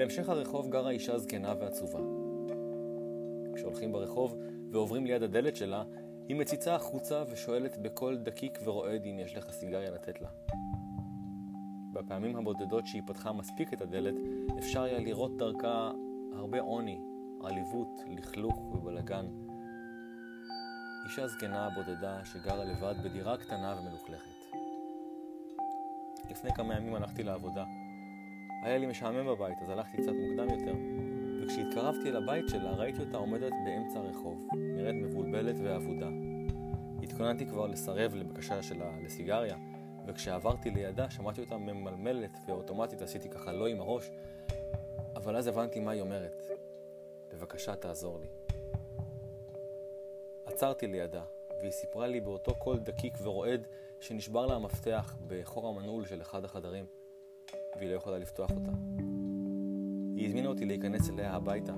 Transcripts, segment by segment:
בהמשך הרחוב גרה אישה זקנה ועצובה. כשהולכים ברחוב ועוברים ליד הדלת שלה, היא מציצה החוצה ושואלת בקול דקיק ורועד אם יש לך סיגריה לתת לה. בפעמים הבודדות שהיא פתחה מספיק את הדלת, אפשר היה לראות דרכה הרבה עוני, עליבות, לכלוך ובלגן. אישה זקנה בודדה שגרה לבד בדירה קטנה ומלוכלכת. לפני כמה ימים הלכתי לעבודה. היה לי משעמם בבית, אז הלכתי קצת מוקדם יותר, וכשהתקרבתי אל הבית שלה ראיתי אותה עומדת באמצע הרחוב, נראית מבולבלת ואבודה. התכוננתי כבר לסרב לבקשה שלה לסיגריה, וכשעברתי לידה שמעתי אותה ממלמלת ואוטומטית עשיתי ככה לא עם הראש, אבל אז הבנתי מה היא אומרת. בבקשה תעזור לי. עצרתי לידה, והיא סיפרה לי באותו קול דקיק ורועד שנשבר לה המפתח בחור המנעול של אחד החדרים, והיא לא יכולה לפתוח אותה. היא הזמינה אותי להיכנס אליה הביתה,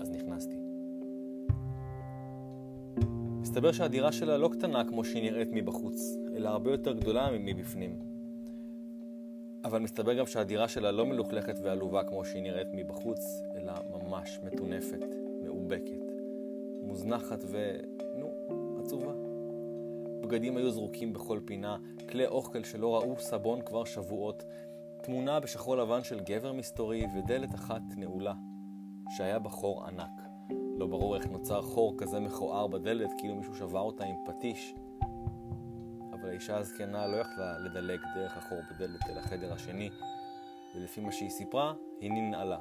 אז נכנסתי. מסתבר שהדירה שלה לא קטנה כמו שהיא נראית מבחוץ, אלא הרבה יותר גדולה מבפנים. אבל מסתבר גם שהדירה שלה לא מלוכלכת ועלובה כמו שהיא נראית מבחוץ, אלא ממש מטונפת, מאובקת, מוזנחת ו... נו, עצובה. בגדים היו זרוקים בכל פינה, כלי אוכל שלא ראו סבון כבר שבועות, תמונה בשחור לבן של גבר מסתורי ודלת אחת נעולה, שהיה בה חור ענק. לא ברור איך נוצר חור כזה מכוער בדלת, כאילו מישהו שבר אותה עם פטיש. אבל האישה הזקנה לא יכלה לדלג דרך החור בדלת אל החדר השני, ולפי מה שהיא סיפרה, היא ננעלה.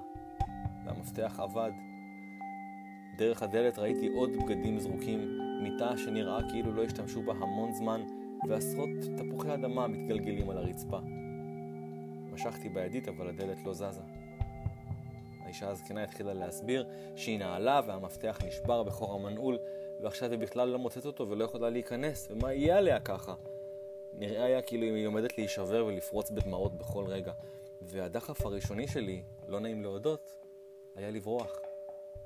והמפתח עבד. דרך הדלת ראיתי עוד בגדים זרוקים, מיטה שנראה כאילו לא השתמשו בה המון זמן, ועשרות תפוחי אדמה מתגלגלים על הרצפה. משכתי בידית, אבל הדלת לא זזה. האישה הזקנה התחילה להסביר שהיא נעלה והמפתח נשבר בחור המנעול, ועכשיו היא בכלל לא מוצאת אותו ולא יכולה להיכנס, ומה יהיה עליה ככה? נראה היה כאילו היא עומדת להישבר ולפרוץ בדמעות בכל רגע. והדחף הראשוני שלי, לא נעים להודות, היה לברוח.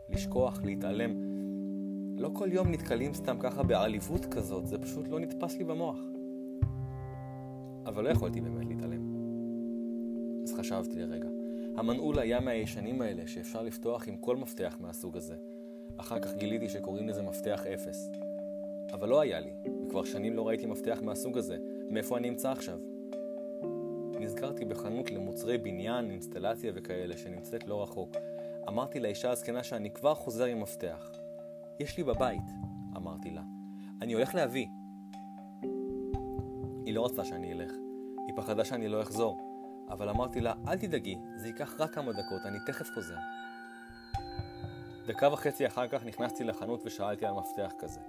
לשכוח, להתעלם. לא כל יום נתקלים סתם ככה בעליבות כזאת, זה פשוט לא נתפס לי במוח. אבל לא יכולתי באמת להתעלם. אז חשבתי לרגע. המנעול היה מהישנים האלה שאפשר לפתוח עם כל מפתח מהסוג הזה. אחר כך גיליתי שקוראים לזה מפתח אפס. אבל לא היה לי, וכבר שנים לא ראיתי מפתח מהסוג הזה. מאיפה אני אמצא עכשיו? נזכרתי בחנות למוצרי בניין, אינסטלציה וכאלה, שנמצאת לא רחוק. אמרתי לאישה הזקנה שאני כבר חוזר עם מפתח. יש לי בבית, אמרתי לה. אני הולך להביא. היא לא רצתה שאני אלך. היא פחדה שאני לא אחזור. אבל אמרתי לה, אל תדאגי, זה ייקח רק כמה דקות, אני תכף חוזר. דקה וחצי אחר כך נכנסתי לחנות ושאלתי על מפתח כזה.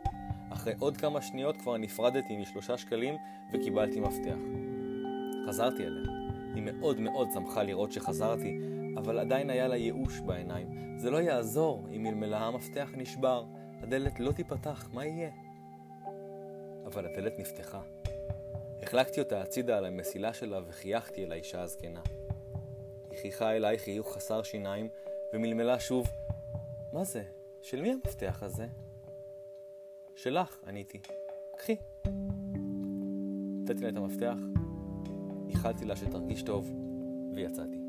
אחרי עוד כמה שניות כבר נפרדתי משלושה שקלים וקיבלתי מפתח. חזרתי אליה. היא מאוד מאוד שמחה לראות שחזרתי, אבל עדיין היה לה ייאוש בעיניים. זה לא יעזור אם מלמלה המפתח נשבר, הדלת לא תיפתח, מה יהיה? אבל הדלת נפתחה. החלקתי אותה הצידה על המסילה שלה וחייכתי אל האישה הזקנה. היא חייכה אליי חיוך חסר שיניים ומלמלה שוב, מה זה? של מי המפתח הזה? שלך, עניתי. קחי. נתתי לה את המפתח, איחלתי לה שתרגיש טוב ויצאתי.